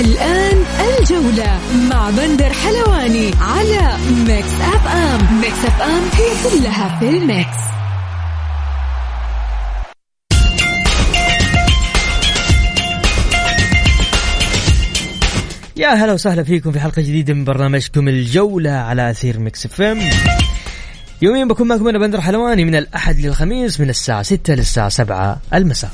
الآن الجولة مع بندر حلواني على Mix FM Mix FM هي كلها في ال mix. يا هلا وسهلا فيكم في حلقة جديدة من برنامجكم الجولة على أثير Mix FM يوميا بكون معكم أنا بندر حلواني من الأحد للخميس من الساعة 6 للساعة 7 المساء.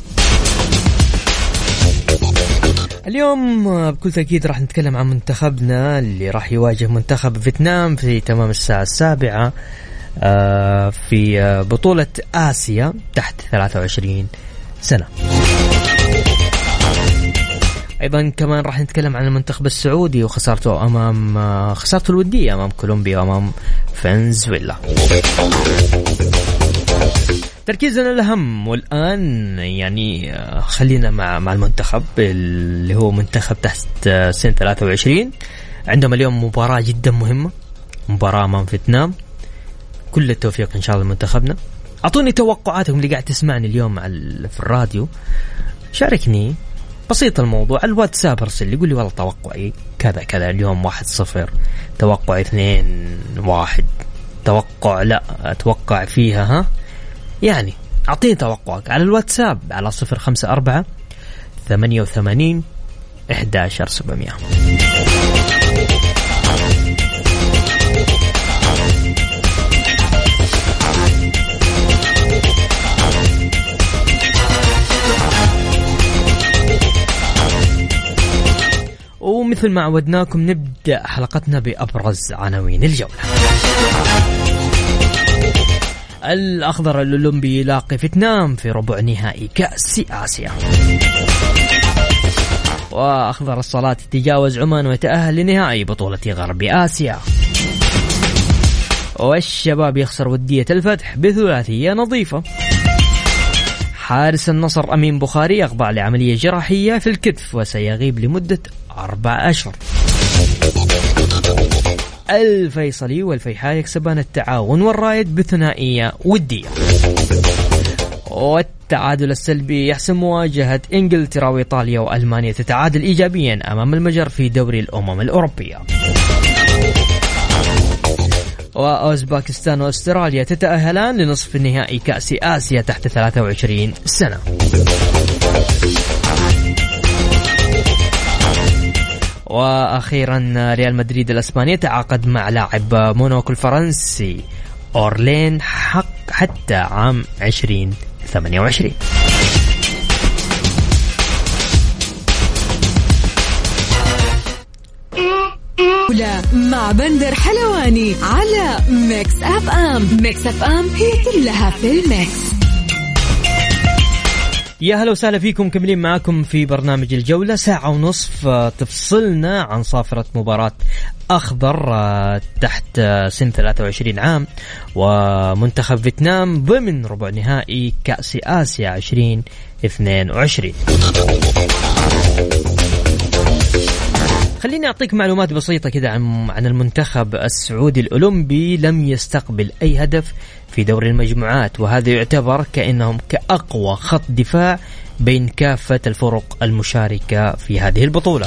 اليوم بكل تأكيد راح نتكلم عن منتخبنا اللي راح يواجه منتخب فيتنام في تمام الساعة السابعة آه، في آه، بطولة آسيا تحت 23 سنة. أيضا كمان راح نتكلم عن المنتخب السعودي وخسارته أمام آه، خسارته الودية أمام كولومبيا وأمام فنزويلا. تركيزنا الأهم والآن يعني آه، خلينا مع مع المنتخب اللي هو منتخب تحت آه، سن 23 عندهم اليوم مباراة جدا مهمة مباراة امام فيتنام. كل التوفيق إن شاء الله لمنتخبنا. أعطوني توقعاتكم اللي قاعد تسمعني اليوم على في الراديو. شاركني بسيط الموضوع. الواتساب أرسل لي قول لي والله توقعي كذا كذا. اليوم واحد صفر توقع اثنين واحد. توقع لا أتوقع فيها ها؟ يعني أعطيني توقعك على الواتساب على صفر خمسة أربعة ثمانية وثمانين إحداشر سبعمية. ومثل ما عودناكم نبدأ حلقتنا بأبرز عناوين الجولة. الأخضر الأولمبي يلاقي فيتنام في ربع نهائي كأس آسيا. وأخضر الصلاة يتجاوز عمان ويتأهل لنهائي بطولة غرب آسيا. والشباب يخسر ودية الفتح بثلاثية نظيفة. حارس النصر أمين بخاري يخضع لعملية جراحية في الكتف وسيغيب لمدة أربع أشهر. الفيصلي والفيحاء يكسبان التعاون والرايد بثنائية ودية والتعادل السلبي يحسم مواجهة إنجلترا وإيطاليا وألمانيا تتعادل ايجابيا أمام المجر في دوري الأمم الأوروبية. واوزباكستان وأستراليا تتأهلان لنصف نهائي كأس آسيا تحت 23 سنة. وأخيرا ريال مدريد الأسباني تعاقد مع لاعب موناكو الفرنسي أورلين حق حتى عام 2028 جولة مع بندر حلواني على Mix FM. Mix FM هي كلها في ال mix. يا هلا وسهلا فيكم كملين معاكم في برنامج الجولة ساعة ونصف آه، تفصلنا عن صافرة مباراة أخضر آه، تحت آه، سن 23 عام ومنتخب فيتنام ضمن ربع نهائي كأس آسيا 2022 خليني أعطيك معلومات بسيطة كده عن عن المنتخب السعودي الأولمبي لم يستقبل أي هدف في دوري المجموعات وهذا يعتبر كأنهم كأقوى خط دفاع بين كافة الفرق المشاركة في هذه البطولة.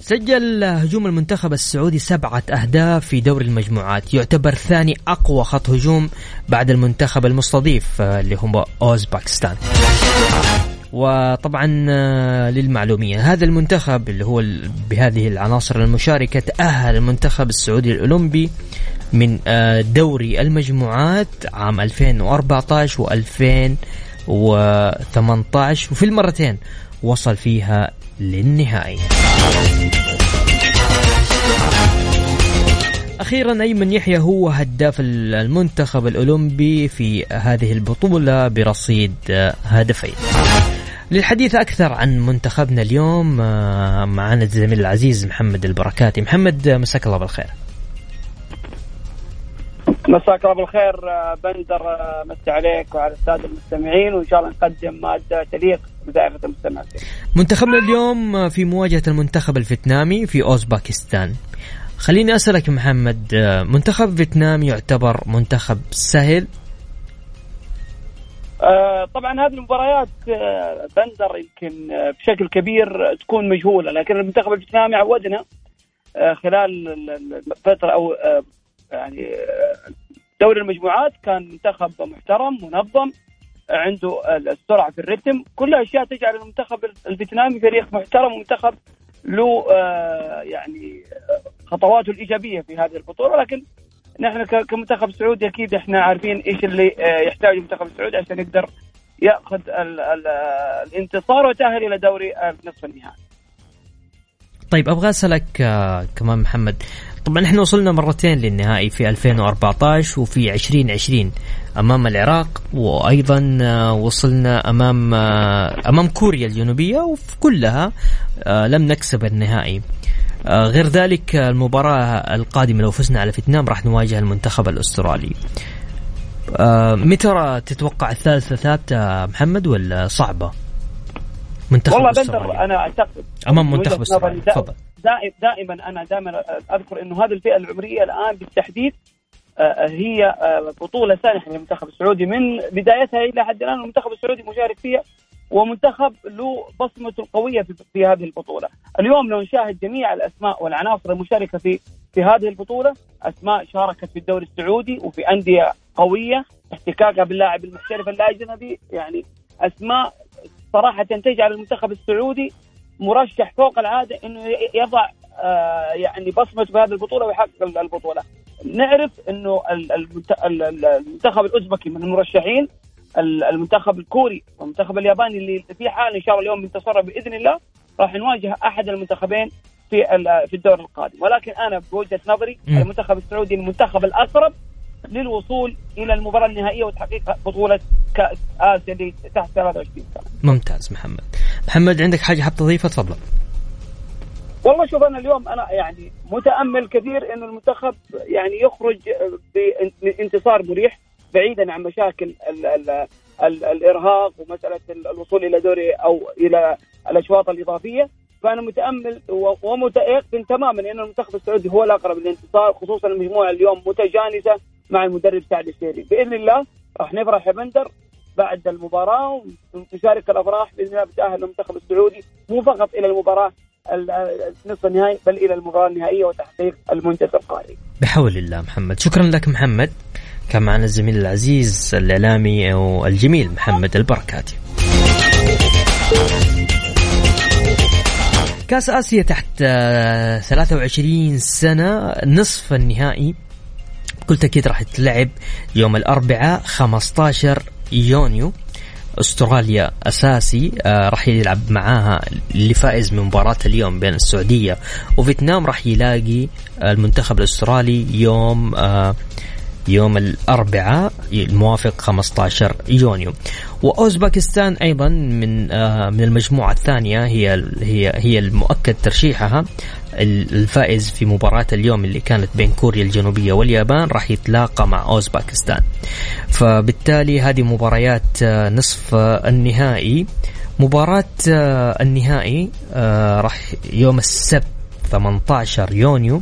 سجل هجوم المنتخب السعودي سبعة أهداف في دوري المجموعات يعتبر ثاني أقوى خط هجوم بعد المنتخب المستضيف آه، اللي هو أوزباكستان. وطبعا آه، للمعلومية. هذا المنتخب اللي هو بهذه العناصر المشاركة تأهل المنتخب السعودي الأولمبي من آه، دوري المجموعات عام 2014 و2018 وفي المرتين وصل فيها للنهائي. أخيرا أيمن يحيى هو هداف المنتخب الأولمبي في هذه البطولة برصيد آه، هدفين. للحديث أكثر عن منتخبنا اليوم آه، معنا الزميل العزيز محمد البركاتي محمد آه، مساك الله بالخير مساك الله بالخير آه، بندر مسي عليك وعلى الساده المستمعين وإن شاء الله نقدم مادة تليق بدائره المستمعين. منتخبنا اليوم في مواجهة المنتخب الفيتنامي في أوزباكستان. خليني أسألك محمد منتخب فيتنام يعتبر منتخب سهل طبعا هذه المباريات آه، بندر يمكن آه، بشكل كبير تكون مجهولة لكن المنتخب الفيتنامي عودنا خلال الفترة أو يعني دوري المجموعات كان منتخب محترم منظم عنده السرعة في الرتم كلها أشياء تجعل المنتخب الفيتنامي فريق محترم ومنتخب له يعني خطواته الإيجابية في هذه البطولة لكن نحن كمنتخب سعودي أكيد إحنا عارفين إيش اللي آه، يحتاجه المنتخب السعودي عشان يقدر يأخذ ال ال الانتصار ويتأهل إلى دوري نصف النهائي. طيب أبغى أسألك آه، كمان محمد طبعا إحنا وصلنا مرتين للنهائي في 2014 وفي 2020 أمام العراق وأيضا آه، وصلنا أمام أمام كوريا الجنوبية وفي كلها لم نكسب النهائي آه، غير ذلك المباراة القادمة لو فزنا على فيتنام راح نواجه المنتخب الأسترالي. آه، متى تتوقع الثالثة ثابتة محمد ولا صعبة؟ منتخب والله بندر أنا أعتقد أمام منتخب استرالي تفضل. دائما أنا دائما أذكر إنه هذه الفئة العمرية الآن بالتحديد آه، هي بطولة سانحه للمنتخب السعودي من بدايتها إلى حد الآن المنتخب السعودي مشارك فيها ومنتخب له بصمته القوية في, في هذه البطولة، اليوم لو نشاهد جميع الأسماء والعناصر المشاركة في في هذه البطولة، أسماء شاركت في الدوري السعودي وفي أندية قوية احتكاكها باللاعب المحترف الاجنبي يعني أسماء صراحة تجعل المنتخب السعودي مرشح فوق العادة إنه يضع آه يعني بصمته في هذه البطولة ويحقق البطولة. نعرف إنه المنتخب الأوزبكي من المرشحين المنتخب الكوري والمنتخب الياباني اللي في حال إن شاء الله اليوم بانتصاره بإذن الله راح نواجه أحد المنتخبين في في الدور القادم ولكن أنا بوجهة نظري م. المنتخب السعودي المنتخب الأقرب للوصول إلى المباراة النهائية وتحقيق بطولة كأس آسيا اللي تحت 23 سنة. ممتاز محمد. محمد عندك حاجة حاب تضيفها تفضل. والله شوف أنا اليوم أنا يعني متأمل كثير إنه المنتخب يعني يخرج بانتصار مريح بعيدا عن مشاكل ال ال ال الإرهاق ومسألة الوصول إلى دوري أو إلى الأشواط الإضافية فأنا متأمل ومتيقن تماما إن المنتخب السعودي هو الأقرب للانتصار خصوصا المجموعة اليوم متجانسة مع المدرب سعد الشيري بإذن الله راح نفرح يا بندر بعد المباراة ونشارك الأفراح بإذن الله بتأهل المنتخب السعودي مو فقط إلى المباراة نصف النهائي بل إلى المباراة النهائية وتحقيق المنجز القاري. بحول الله محمد، شكرا لك محمد. كان معنا الزميل العزيز الإعلامي والجميل محمد البركاتي. كأس آسيا تحت 23 سنة نصف النهائي. بكل تأكيد راح تلعب يوم الأربعاء 15 يونيو. أستراليا أساسي آه راح يلعب معاها اللي فائز من مباراة اليوم بين السعودية وفيتنام. راح يلاقي المنتخب الأسترالي يوم آه يوم الأربعاء الموافق 15 يونيو. وأوزباكستان أيضا من آه، من المجموعة الثانية هي هي هي المؤكد ترشيحها. الفائز في مباراة اليوم اللي كانت بين كوريا الجنوبية واليابان راح يتلاقى مع أوزباكستان فبالتالي هذه مباريات آه، نصف النهائي. مباراة آه، النهائي راح يوم السبت 18 يونيو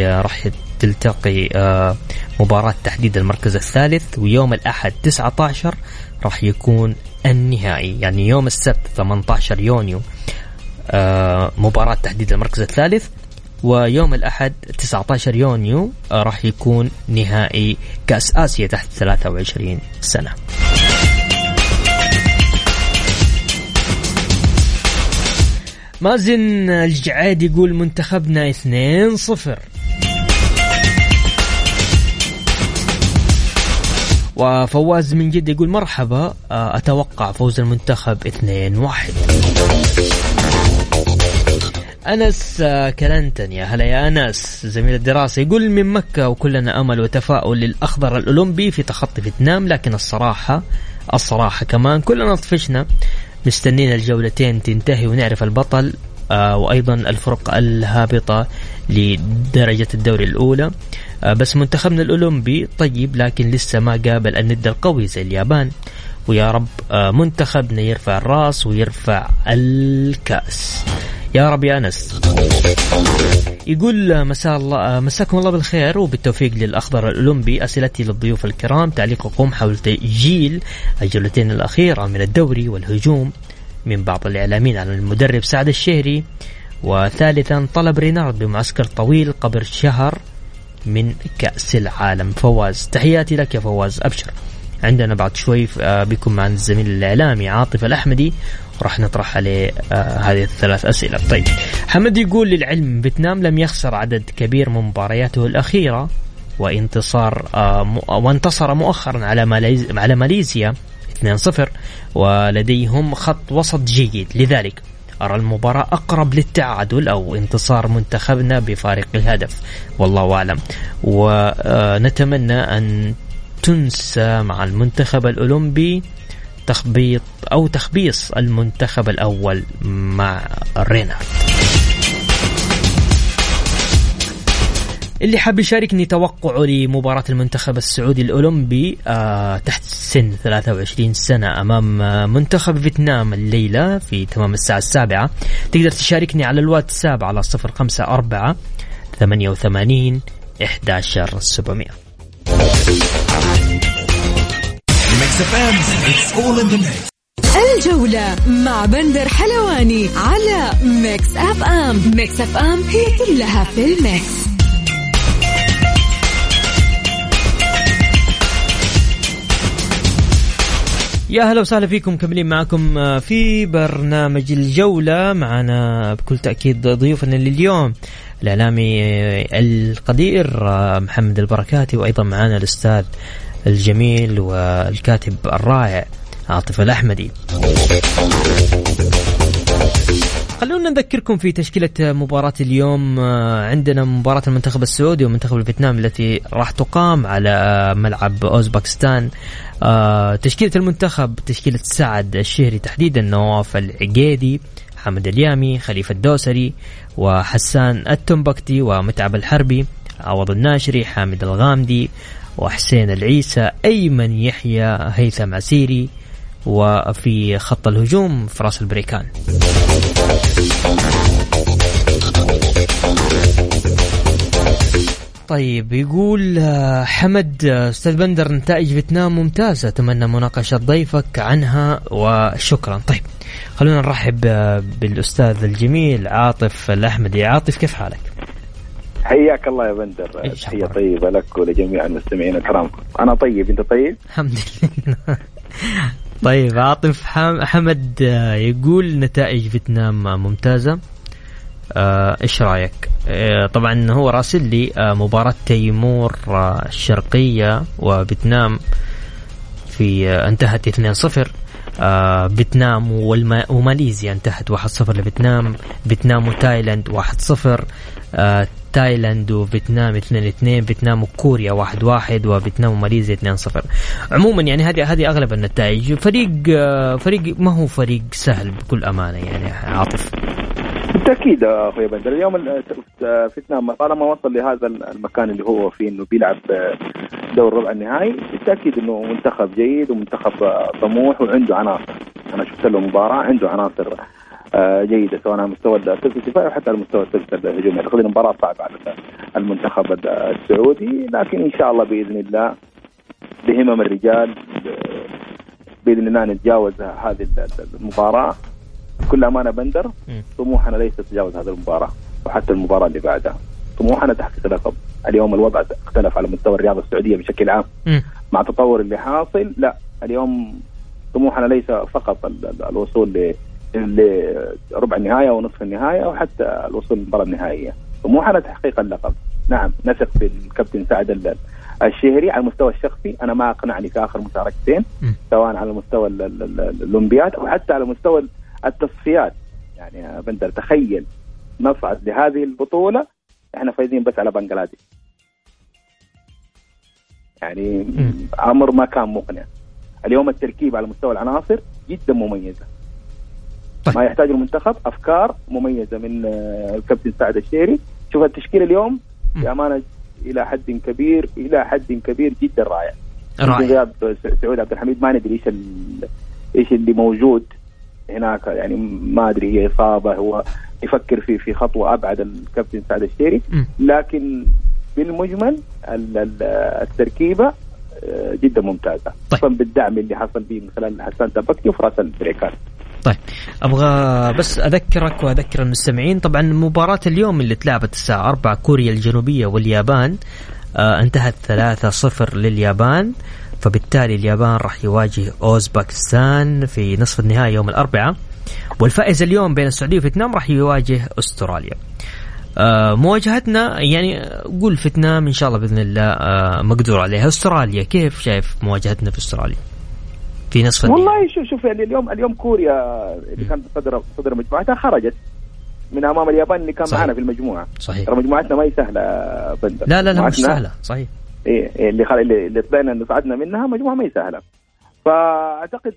راح تلتقي آه، مباراة تحديد المركز الثالث ويوم الأحد 19 راح يكون النهائي. يعني يوم السبت 18 يونيو آه، مباراة تحديد المركز الثالث ويوم الأحد 19 يونيو آه، راح يكون نهائي كأس آسيا تحت 23 سنة. مازن الجعاد يقول منتخبنا 2-0 وفواز من جدة يقول مرحبا آه، أتوقع فوز المنتخب 2-1 أنس آه، كلنتن يا هلا يا أنس زميل الدراسة. يقول من مكة وكلنا أمل وتفاؤل للأخضر الأولمبي في تخطي فيتنام لكن الصراحة الصراحة كمان كلنا طفشنا مستنين الجولتين تنتهي ونعرف البطل آه وأيضا الفرق الهابطة لدرجة الدوري الأولى. آه بس منتخبنا الأولمبي طيب لكن لسه ما قابل الند القوي زي اليابان. ويا رب آه منتخبنا يرفع الراس ويرفع الكأس. يا رب يا أنس. يقول مساء الله مساكم الله بالخير وبالتوفيق للأخضر الأولمبي. أسئلتي للضيوف الكرام تعليقكم حول تأجيل الجولتين الأخيرة من الدوري والهجوم من بعض الإعلاميين على المدرب سعد الشهري. وثالثا طلب رينارد بمعسكر طويل قبل شهر من كأس العالم. فواز تحياتي لك يا فواز أبشر. عندنا بعد شوي آه، بيكون معنا الزميل الإعلامي عاطف الأحمدي. راح نطرح عليه آه هذه الثلاث أسئلة. طيب حمد يقول للعلم فيتنام لم يخسر عدد كبير من مبارياته الأخيرة وانتصار آه وانتصر مؤخرا على على ماليزيا 2-0 ولديهم خط وسط جيد. لذلك أرى المباراة أقرب للتعادل أو انتصار منتخبنا بفارق الهدف والله أعلم. ونتمنى أن تنسى مع المنتخب الأولمبي تخبيط أو تخبيص المنتخب الأول مع رينارد اللي حاب يشاركني توقعه لمباراة المنتخب السعودي الأولمبي آه تحت سن 23 سنة أمام آه منتخب فيتنام الليلة في تمام الساعة السابعة. تقدر تشاركني على الواتساب على 054 88 11700 الجولة مع بندر حلواني على Mix FM Mix FM هي كلها في ال mix. يا أهلا وسهلا فيكم كملين معكم آه، في برنامج الجولة معنا بكل تأكيد ضيوفنا لليوم. الإعلامي آه، القدير آه، محمد البركاتي وأيضا معنا الأستاذ الجميل والكاتب الرائع عاطف الأحمدي. خلونا نذكركم في تشكيلة مباراة اليوم عندنا مباراة المنتخب السعودي ومنتخب الفيتنام التي راح تقام على ملعب أوزباكستان آه تشكيلة المنتخب تشكيلة سعد الشهري تحديدا نواف العقيدي حمد اليامي خليفة الدوسري وحسان التنبكتي ومتعب الحربي عوض الناشري حامد الغامدي وحسين العيسى أيمن يحيى هيثم عسيري وفي خط الهجوم فراس البريكان. طيب يقول آه، حمد آه، أستاذ بندر نتائج فيتنام ممتازة. أتمنى مناقشة ضيفك عنها وشكرا. طيب خلونا نرحب آه، بالأستاذ الجميل عاطف الأحمدي. عاطف كيف حالك؟ حياك الله يا بندر. تحية طيبة لك ولجميع المستمعين الكرام. أنا طيب أنت طيب؟ الحمد لله. طيب عاطف حمد يقول نتائج فيتنام ممتازة. آه إيش رأيك؟ آه طبعا هو راسل لي آه مباراة تيمور آه الشرقية وفيتنام في آه انتهت 2-0 آه فيتنام وماليزيا انتهت 1-0 لفيتنام. فيتنام وتايلاند 1-0 آه تايلاند وفيتنام 2-2 فيتنام وكوريا 1-1 وفيتنام وماليزيا 2-0 عموما يعني هذه هذه أغلب النتائج. فريق آه فريق ما هو فريق سهل بكل أمانة يعني عاطف؟ بالتأكيد أخوي بندر. اليوم فيتنام طالما وصل لهذا المكان اللي هو فيه إنه بيلعب دور ربع النهائي بالتأكيد إنه منتخب جيد ومنتخب طموح وعنده عناصر. أنا شفت له مباراة عنده عناصر آه، جيده سواء على مستوى الثلث الدفاعي وحتى على مستوى الثلث الهجومي اعتقد المباراه صعبة على المنتخب السعودي لكن إن شاء الله بإذن الله بهمم الرجال بإذن الله نتجاوز هذه المباراة. بكل أمانة بندر طموحنا ليس تجاوز هذه المباراة وحتى المباراة اللي بعدها. طموحنا تحقيق لقب اليوم الوضع اختلف على مستوى الرياضة السعودية بشكل عام. مع التطور اللي حاصل لا. اليوم طموحنا ليس فقط الوصول لربع النهاية ونصف النهاية وحتى الوصول للمباراة النهائية. طموحنا تحقيق اللقب. نعم نثق في الكابتن سعد الشهري على المستوى الشخصي. أنا ما اقنعني في آخر مشاركتين سواء على مستوى الأولمبياد أو حتى على مستوى التصفيات. يعني يا بندر تخيل نصعد لهذه البطولة إحنا فايزين بس على بنغلاديش. يعني أمر ما كان مقنع. اليوم التركيب على مستوى العناصر جدا مميزه طيب. ما يحتاج المنتخب أفكار مميزة من آه، الكابتن سعد الشيري شوف التشكيلة اليوم. بامانه إلى حد كبير إلى حد كبير جدا رائع رائع غياب سعود عبد الحميد ما ندري إيش إيش اللي موجود هناك يعني ما أدري هي إصابة هو يفكر في في خطوة أبعد الكابتن سعد الشهري. لكن بالمجمل ال- ال- التركيبة آه، جدا ممتازة طيب. بالدعم اللي حصل به من خلال حسان تمبكتي وفراس البريكات طيب أبغى بس أذكرك وأذكر المستمعين طبعا مباراة اليوم اللي تلعبت الساعة 4 كوريا الجنوبية واليابان آه انتهت 3-0 لليابان فبالتالي اليابان راح يواجه اوزباكستان في نصف النهائي يوم الأربعاء والفائز اليوم بين السعودية وفيتنام راح يواجه أستراليا. آه مواجهتنا يعني قول فيتنام إن شاء الله بإذن الله آه مقدور عليها. أستراليا كيف شايف مواجهتنا في أستراليا؟ في نصف النهائي والله شوف شوف يعني اليوم اليوم كوريا اللي كانت صدر صدر مجموعتها خرجت. من أمام اليابان اللي كان. معنا في المجموعة. صحيح. ترى مجموعتنا ما هي سهلة بندر لا لا لا مش سهلة. صحيح. إيه إيه اللي خل... اللي طلعنا اللي صعدنا منها مجموعة ما هي سهلة. فأعتقد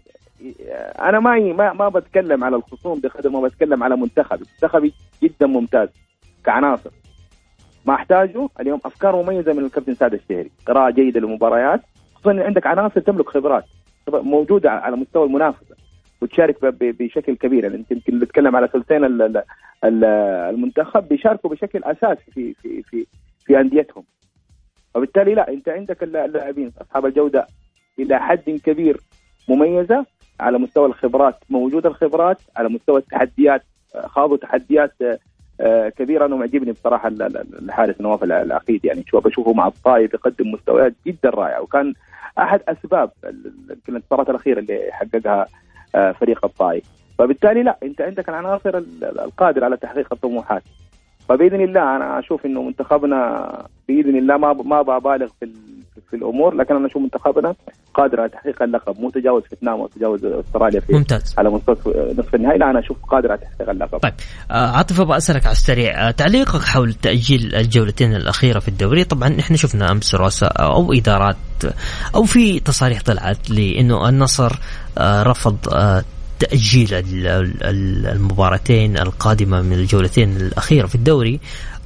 أنا ما ما ما بتكلم على الخصوم بقدر ما بتكلم على منتخب. منتخبي جدا ممتاز كعناصر. ما أحتاجه. اليوم افكار مميزة من الكابتن سعد الشهري. قراءة جيدة للمباريات. خصوصا عندك عناصر تملك خبرات. موجودة على مستوى المنافسة وتشارك بشكل كبير. يعني انت يمكن نتكلم على ثلثين ال- ال- ال- المنتخب بيشاركوا بشكل أساسي في في في في أنديتهم. وبالتالي لا انت عندك الل- اللاعبين أصحاب الجودة إلى حد كبير مميزة على مستوى الخبرات موجودة الخبرات على مستوى التحديات آه، خاضوا تحديات آه، كبيره أنا معجبني بصراحة ال- ال- الحارس نواف الع- العقيد يعني شوف بشوفه مع الطائف يقدم مستويات جدا رائعه وكان أحد أسباب يمكن الانتصارات الأخيرة اللي حققها آه، فريق الطائف فبالتالي لا أنت عندك العناصر ال- القادرة على تحقيق الطموحات. فبإذن الله أنا أشوف إنه منتخبنا بإذن الله ما ما ببالغ في في الأمور لكن أنا أشوف منتخبنا قادر على تحقيق اللقب مو تجاوز فيتنام وتجاوز أستراليا في ممتاز. على مستوى نصف النهائي لا أنا أشوف قادر على تحقيق اللقب. طيب آه، عاطف أبغى اسالك على السريع آه، تعليقك حول تأجيل الجولتين الأخيرة في الدوري. طبعا إحنا شفنا أمس رؤساء أو إدارات أو في تصاريح طلعت لإنه النصر آه، رفض تأجيل ال- ال- المباراتين القادمة من الجولتين الأخيرة في الدوري.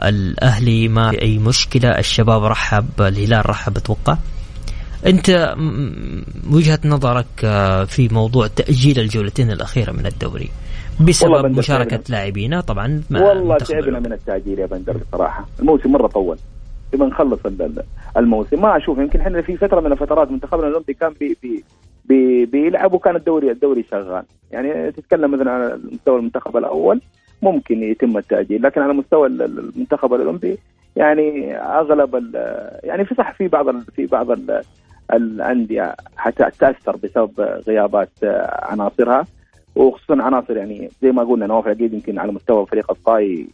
الأهلي ما في أي مشكلة. الشباب رحب الهلال رحب أتوقع. أنت وجهة نظرك آه، في موضوع تأجيل الجولتين الأخيرة من الدوري بسبب مشاركة. لاعبينا؟ طبعا والله تعبنا. من التأجيل يا بندر بصراحة. الموسم مرة طول. نبغى نخلص ال- ال- الموسم. ما أشوف يمكن إحنا في فترة من الفترات منتخبنا الأولمبي كان بي بي بيلعب وكان الدوري الدوري شغال. يعني تتكلم مثلا على مستوى المنتخب الأول ممكن يتم التأجيل. لكن على مستوى ال- ال- المنتخب الأولمبي يعني أغلب يعني في صح في بعض في بعض ال- الأندية حتى تأثر بسبب غيابات عناصرها. وخصوصا عناصر يعني زي ما قلنا نواف العقيد يمكن على مستوى فريق الطاي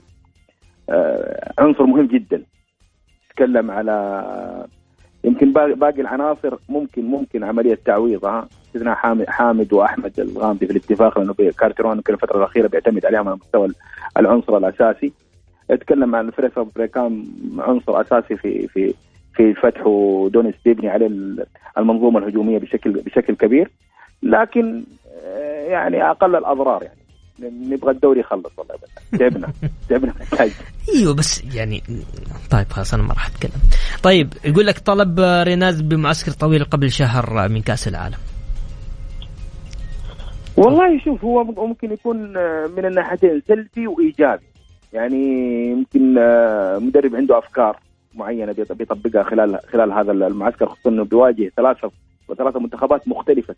آه، عنصر مهم جدا. تتكلم على يمكن باقي العناصر ممكن ممكن عملية تعويض ها؟ استثناء حامد, وأحمد الغامدي في الاتفاق لأنه كارتيرون يمكن الفترة الأخيرة بيعتمد عليهم على مستوى العنصر الأساسي. اتكلم عن فريسا بريكام عنصر أساسي في في في فتح ودونيس يبني عليه المنظومة الهجومية بشكل بشكل كبير. لكن آه، يعني أقل الأضرار يعني. نبغى الدوري يخلص والله تعبنا تعبنا أيوه بس يعني طيب خلاص أنا ما راح أتكلم. طيب يقول لك طلب ريناز بمعسكر طويل قبل شهر من كأس العالم. والله شوف هو ممكن يكون من الناحيتين سلبي وإيجابي يعني يمكن مدرب عنده أفكار معينة بيط- بيطبقها خلال خلال هذا المعسكر خصوصا إنه بيواجه ثلاثة وثلاثه منتخبات مختلفة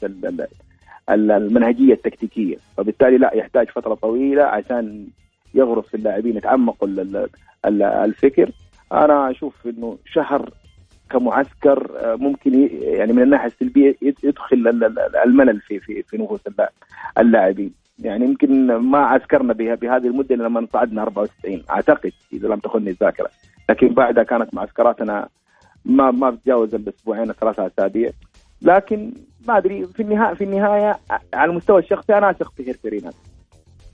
المنهجية التكتيكية. فبالتالي لا يحتاج فترة طويلة عشان يغرس في اللاعبين يتعمقوا ال- ال- ال- الفكر. أنا أشوف إنه شهر كمعسكر آه، ممكن يعني من الناحية السلبية يد- يدخل ال- ال- الملل في في في نفوس اللا- اللاعبين. يعني يمكن ما عسكرنا بهذه المدة لما صعدنا 94 أعتقد إذا لم تخني الذاكرة. لكن بعدها كانت معسكراتنا ما ما بتجاوز الأسبوعين ثلاثة أسابيع. لكن ما أدري في النهايه في النهاية على المستوى الشخصي أنا أثق في هيرفرينا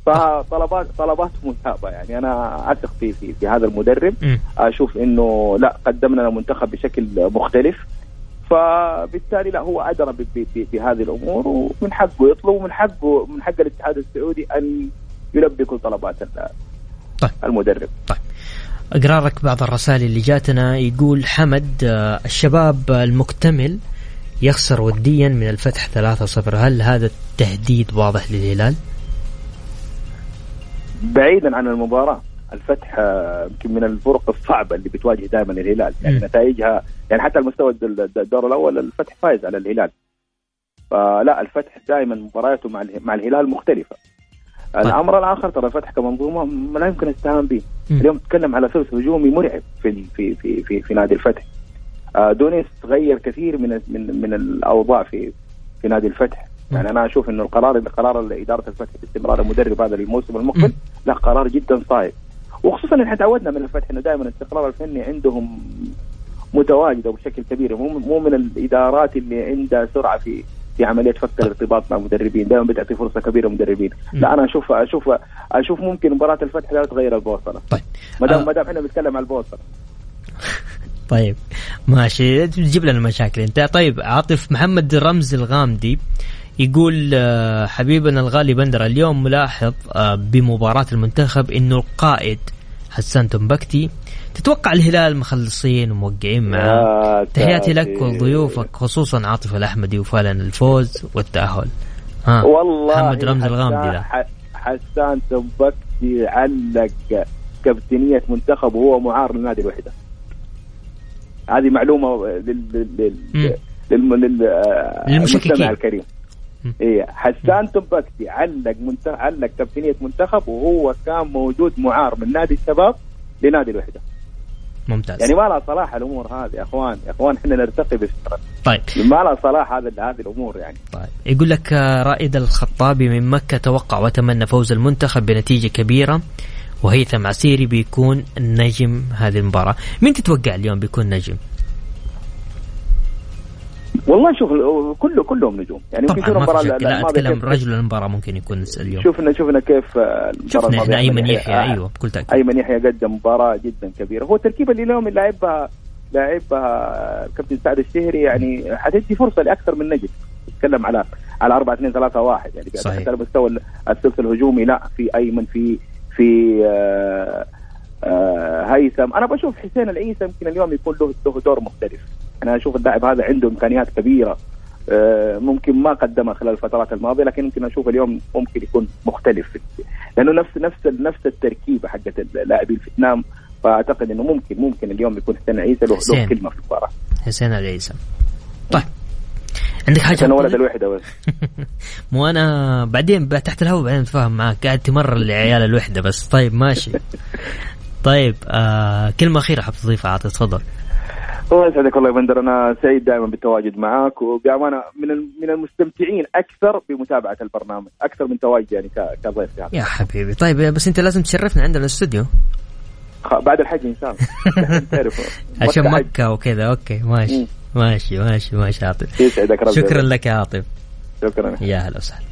فطلبات طلبات مثابه يعني. أنا أثق في في, في هذا المدرب. أشوف إنه لا قدمنا المنتخب بشكل مختلف. فبالتالي لا هو أدرى ب- بهذه الأمور. ومن حقه يطلب ومن حقه من حق الاتحاد السعودي أن يلبي كل طلبات طيب. المدرب. أقرأ لك بعض الرسائل اللي جاتنا. يقول حمد آه، الشباب المكتمل يخسر وديا من الفتح 3-0 هل هذا التهديد واضح للهلال؟ بعيدا عن المباراة. الفتح آه، يمكن من الفرق الصعبة اللي بتواجه دائما الهلال. يعني مم. نتائجها يعني حتى المستوى الد- الدور الأول الفتح فايز على الهلال. فلا الفتح دائما مبارياته مع مع الهلال مختلفة. الأمر الآخر ترى الفتح كمنظومة ما لا يمكن استهان به. اليوم تتكلم على ثلث هجومي مرعب في في في في, في نادي الفتح. دونيس غير كثير من من من الأوضاع في في نادي الفتح. يعني أنا أشوف إنه القرار قرار إدارة الفتح باستمرار المدرب هذا الموسم مم. المقبل لا قرار جدا صائب. وخصوصا إحنا تعودنا من الفتح إنه دائما الاستقرار الفني عندهم متواجده بشكل كبير. مو مو من الإدارات اللي عندها سرعة في في عملية فك الارتباط مع المدربين. دائما بتعطي فرصة كبيرة للمدربين. لا أنا أشوف أشوف أشوف ممكن مباراة الفتح لا تغير البوصله طيب. ما دام آه. ما دام إحنا بنتكلم عن البوصله طيب ماشي. تجيب لنا مشاكل أنت. طيب عاطف محمد رمز الغامدي يقول آه، حبيبنا الغالي بندر اليوم ملاحظ آه، بمباراة المنتخب إنه القائد حسان تنبكتي تتوقع الهلال مخلصين وموقعين معاه يا تحياتي لك ساتر. ولضيوفك خصوصا عاطف الأحمدي وفعلا الفوز والتأهل. ها والله محمد رمز الغامدي ده. حسان- تنبكتي علق كابتنية منتخب وهو معار لنادي الوحدة هذه معلومة لل لل آه،. المستمع الكريم. إيه حسان تنبكتي علق منت... علق كابتنية منتخب وهو كان موجود معار من نادي الشباب لنادي الوحدة. ممتاز. يعني ما لها صلاح الأمور هذه يا إخوان. يا إخوان إحنا نرتقي بالفطره طيب. ما لها صلاح هذا هذه الأمور يعني. طيب. يقول لك آه، رائد الخطابي من مكة توقع وتمنى فوز المنتخب بنتيجة كبيرة. وهيثم عسيري بيكون نجم هذه المباراة. مين تتوقع اليوم بيكون نجم؟ والله شوف كله كلهم نجوم. يعني طبعا ما المباراة في شك. لا أتكلم رجل المباراة ممكن يكون اليوم. شوفنا شوفنا كيف آه، شفنا إحنا ايمن أحمد يحيى. آه، أيوه بكل تأكيد ايمن يحيى قدم مباراة جدا كبيرة. هو التركيبه اللي اليوم اللي لعبها لعبها الكابتن سعد الشهري يعني حتدي فرصة لأكثر من نجم. نتكلم على على 4 2 3 1 يعني صحيح. على مستوى الثلث الهجومي لا في ايمن في في آه آه هيثم. أنا بشوف حسين العيسى يمكن اليوم يكون له له دور مختلف. أنا أشوف اللاعب هذا عنده إمكانيات كبيرة. آه، ممكن ما قدمها خلال الفترات الماضية لكن يمكن أشوف اليوم ممكن يكون مختلف. لأنه نفس نفس نفس التركيبة حقت اللاعبين في فيتنام. فأعتقد إنه ممكن ممكن اليوم يكون حسين عيسى له حسين. له كلمة في المباراة. حسين العيسى. طيب. عندك حاجة؟ أنا ولد؟ الوحدة بس. مو أنا بعدين تحت الهواء بعدين أتفاهم معاك. قاعد تمرر لعيال الوحدة بس. طيب ماشي. طيب آه كلمة أخيرة حاب تضيفها. عاطي تفضل. الله يسعدك والله يا بندر. أنا سعيد دائما بالتواجد معك وبامانه من من المستمتعين أكثر بمتابعة البرنامج. أكثر من تواجدي يعني كضيف يعني. يا حبيبي. طيب بس أنت لازم تشرفنا عندنا الاستوديو. بعد الحج إن شاء الله. عشان. مكة وكذا. أوكي ماشي. ماشي ماشي ماشي عاطف. يسعدك ربي شكرا لك يا عاطف. شكرا. يا هلا وسهلا.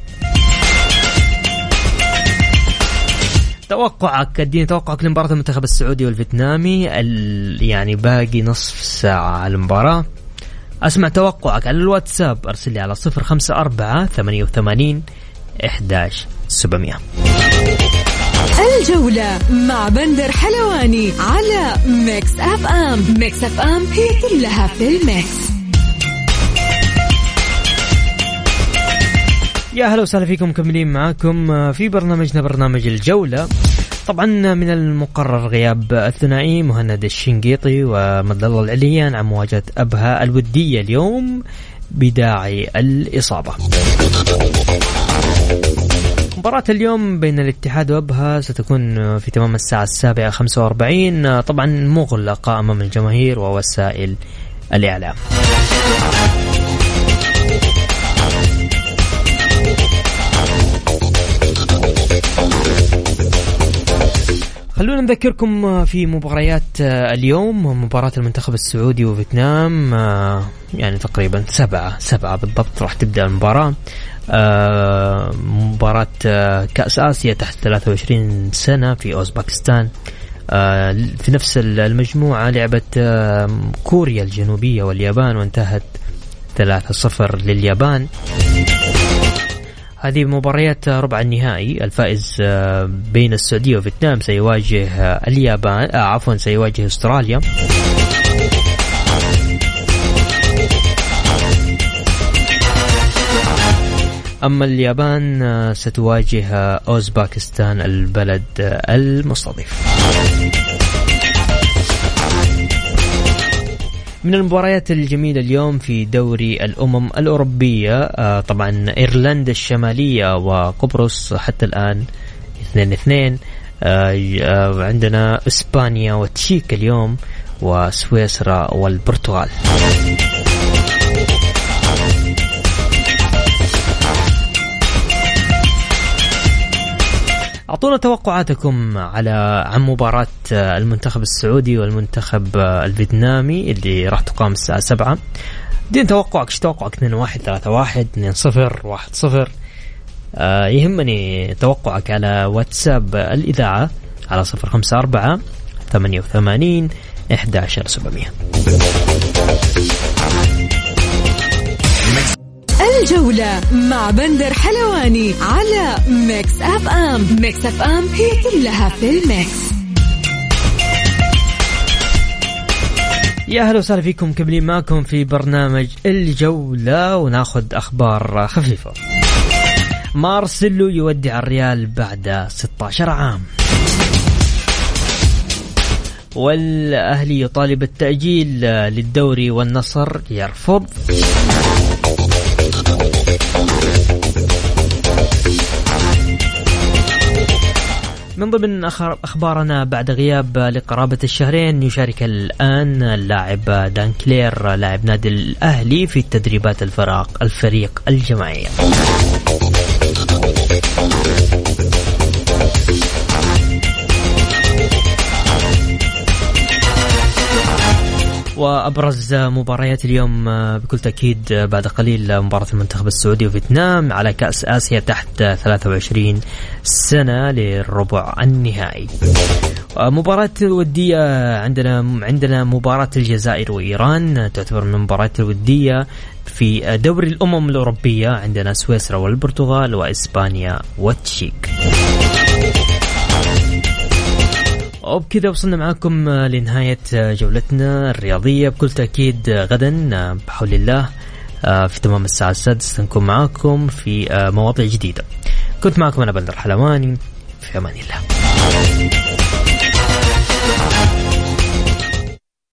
توقعك اديني توقعك لمباراة المنتخب السعودي والفيتنامي ال... يعني باقي نصف ساعة على المباراة. أسمع توقعك على الواتساب أرسل لي على 054 88 11 700 الجولة مع بندر حلواني على Mix FM. Mix FM هي كلها في ال Mix. يا هلا وسهلا فيكم مكملين معاكم في برنامجنا برنامج الجولة. طبعا من المقرر غياب الثنائي مهند الشنقيطي ومد الله العليان عن مواجهة أبها الودية اليوم بداعي الإصابة. مباراة اليوم بين الاتحاد وأبها ستكون في تمام الساعة السابعة 45 طبعا مغلقة أمام الجماهير ووسائل الإعلام. خلونا نذكركم في مباريات اليوم. مباراة المنتخب السعودي وفيتنام يعني تقريبا سبعة سبعة بالضبط راح تبدأ المباراة. مباراة كأس آسيا تحت 23 سنة في أوزباكستان. في نفس المجموعة لعبت كوريا الجنوبية واليابان وانتهت 3-0 لليابان. هذه مباريات ربع النهائي. الفائز آه، بين السعودية وفيتنام سيواجه اليابان آه عفوا سيواجه استراليا. أما اليابان آه، ستواجه أوزباكستان البلد المستضيف من المباريات الجميلة اليوم في دوري الأمم الأوروبية. آه، طبعا إيرلندا الشمالية وقبرص حتى الآن اثنين اثنين. آه، عندنا إسبانيا وتشيك اليوم وسويسرا والبرتغال. أعطونا توقعاتكم على عن مباراة المنتخب السعودي والمنتخب الفيتنامي اللي راح تقام الساعة 7 دين توقعك إيش توقعك؟ 2 1 3 1 2 0 1 0 آه يهمني توقعك على واتساب الإذاعة على 054 88 11700 الجولة مع بندر حلواني على Mix FM Mix FM هي كلها في ال Mix يا أهلا وسهلا فيكم مكملين معكم في برنامج الجولة وناخذ أخبار خفيفة. مارسيلو يودع الريال بعد 16 عام. والأهلي يطالب التأجيل للدوري والنصر يرفض. من ضمن أخبارنا بعد غياب لقرابة الشهرين يشارك الآن اللاعب دان كلير لاعب نادي الأهلي في تدريبات الفريق الفريق الجماعيه. وابرز مباريات اليوم آه، بكل تأكيد آه، بعد قليل مباراة المنتخب السعودي وفيتنام على كأس آسيا تحت 23 سنة للربع النهائي. مباراة ودية عندنا عندنا مباراة الجزائر وإيران تعتبر من المباريات الودية في دوري الأمم الأوروبية عندنا سويسرا والبرتغال وإسبانيا والتشيك. وبكذا وصلنا معاكم لنهاية جولتنا الرياضية. بكل تأكيد غدا بحول الله في تمام الساعة السادسة نكون معاكم في مواضيع جديدة. كنت معكم أنا بندر حلواني في أمان الله.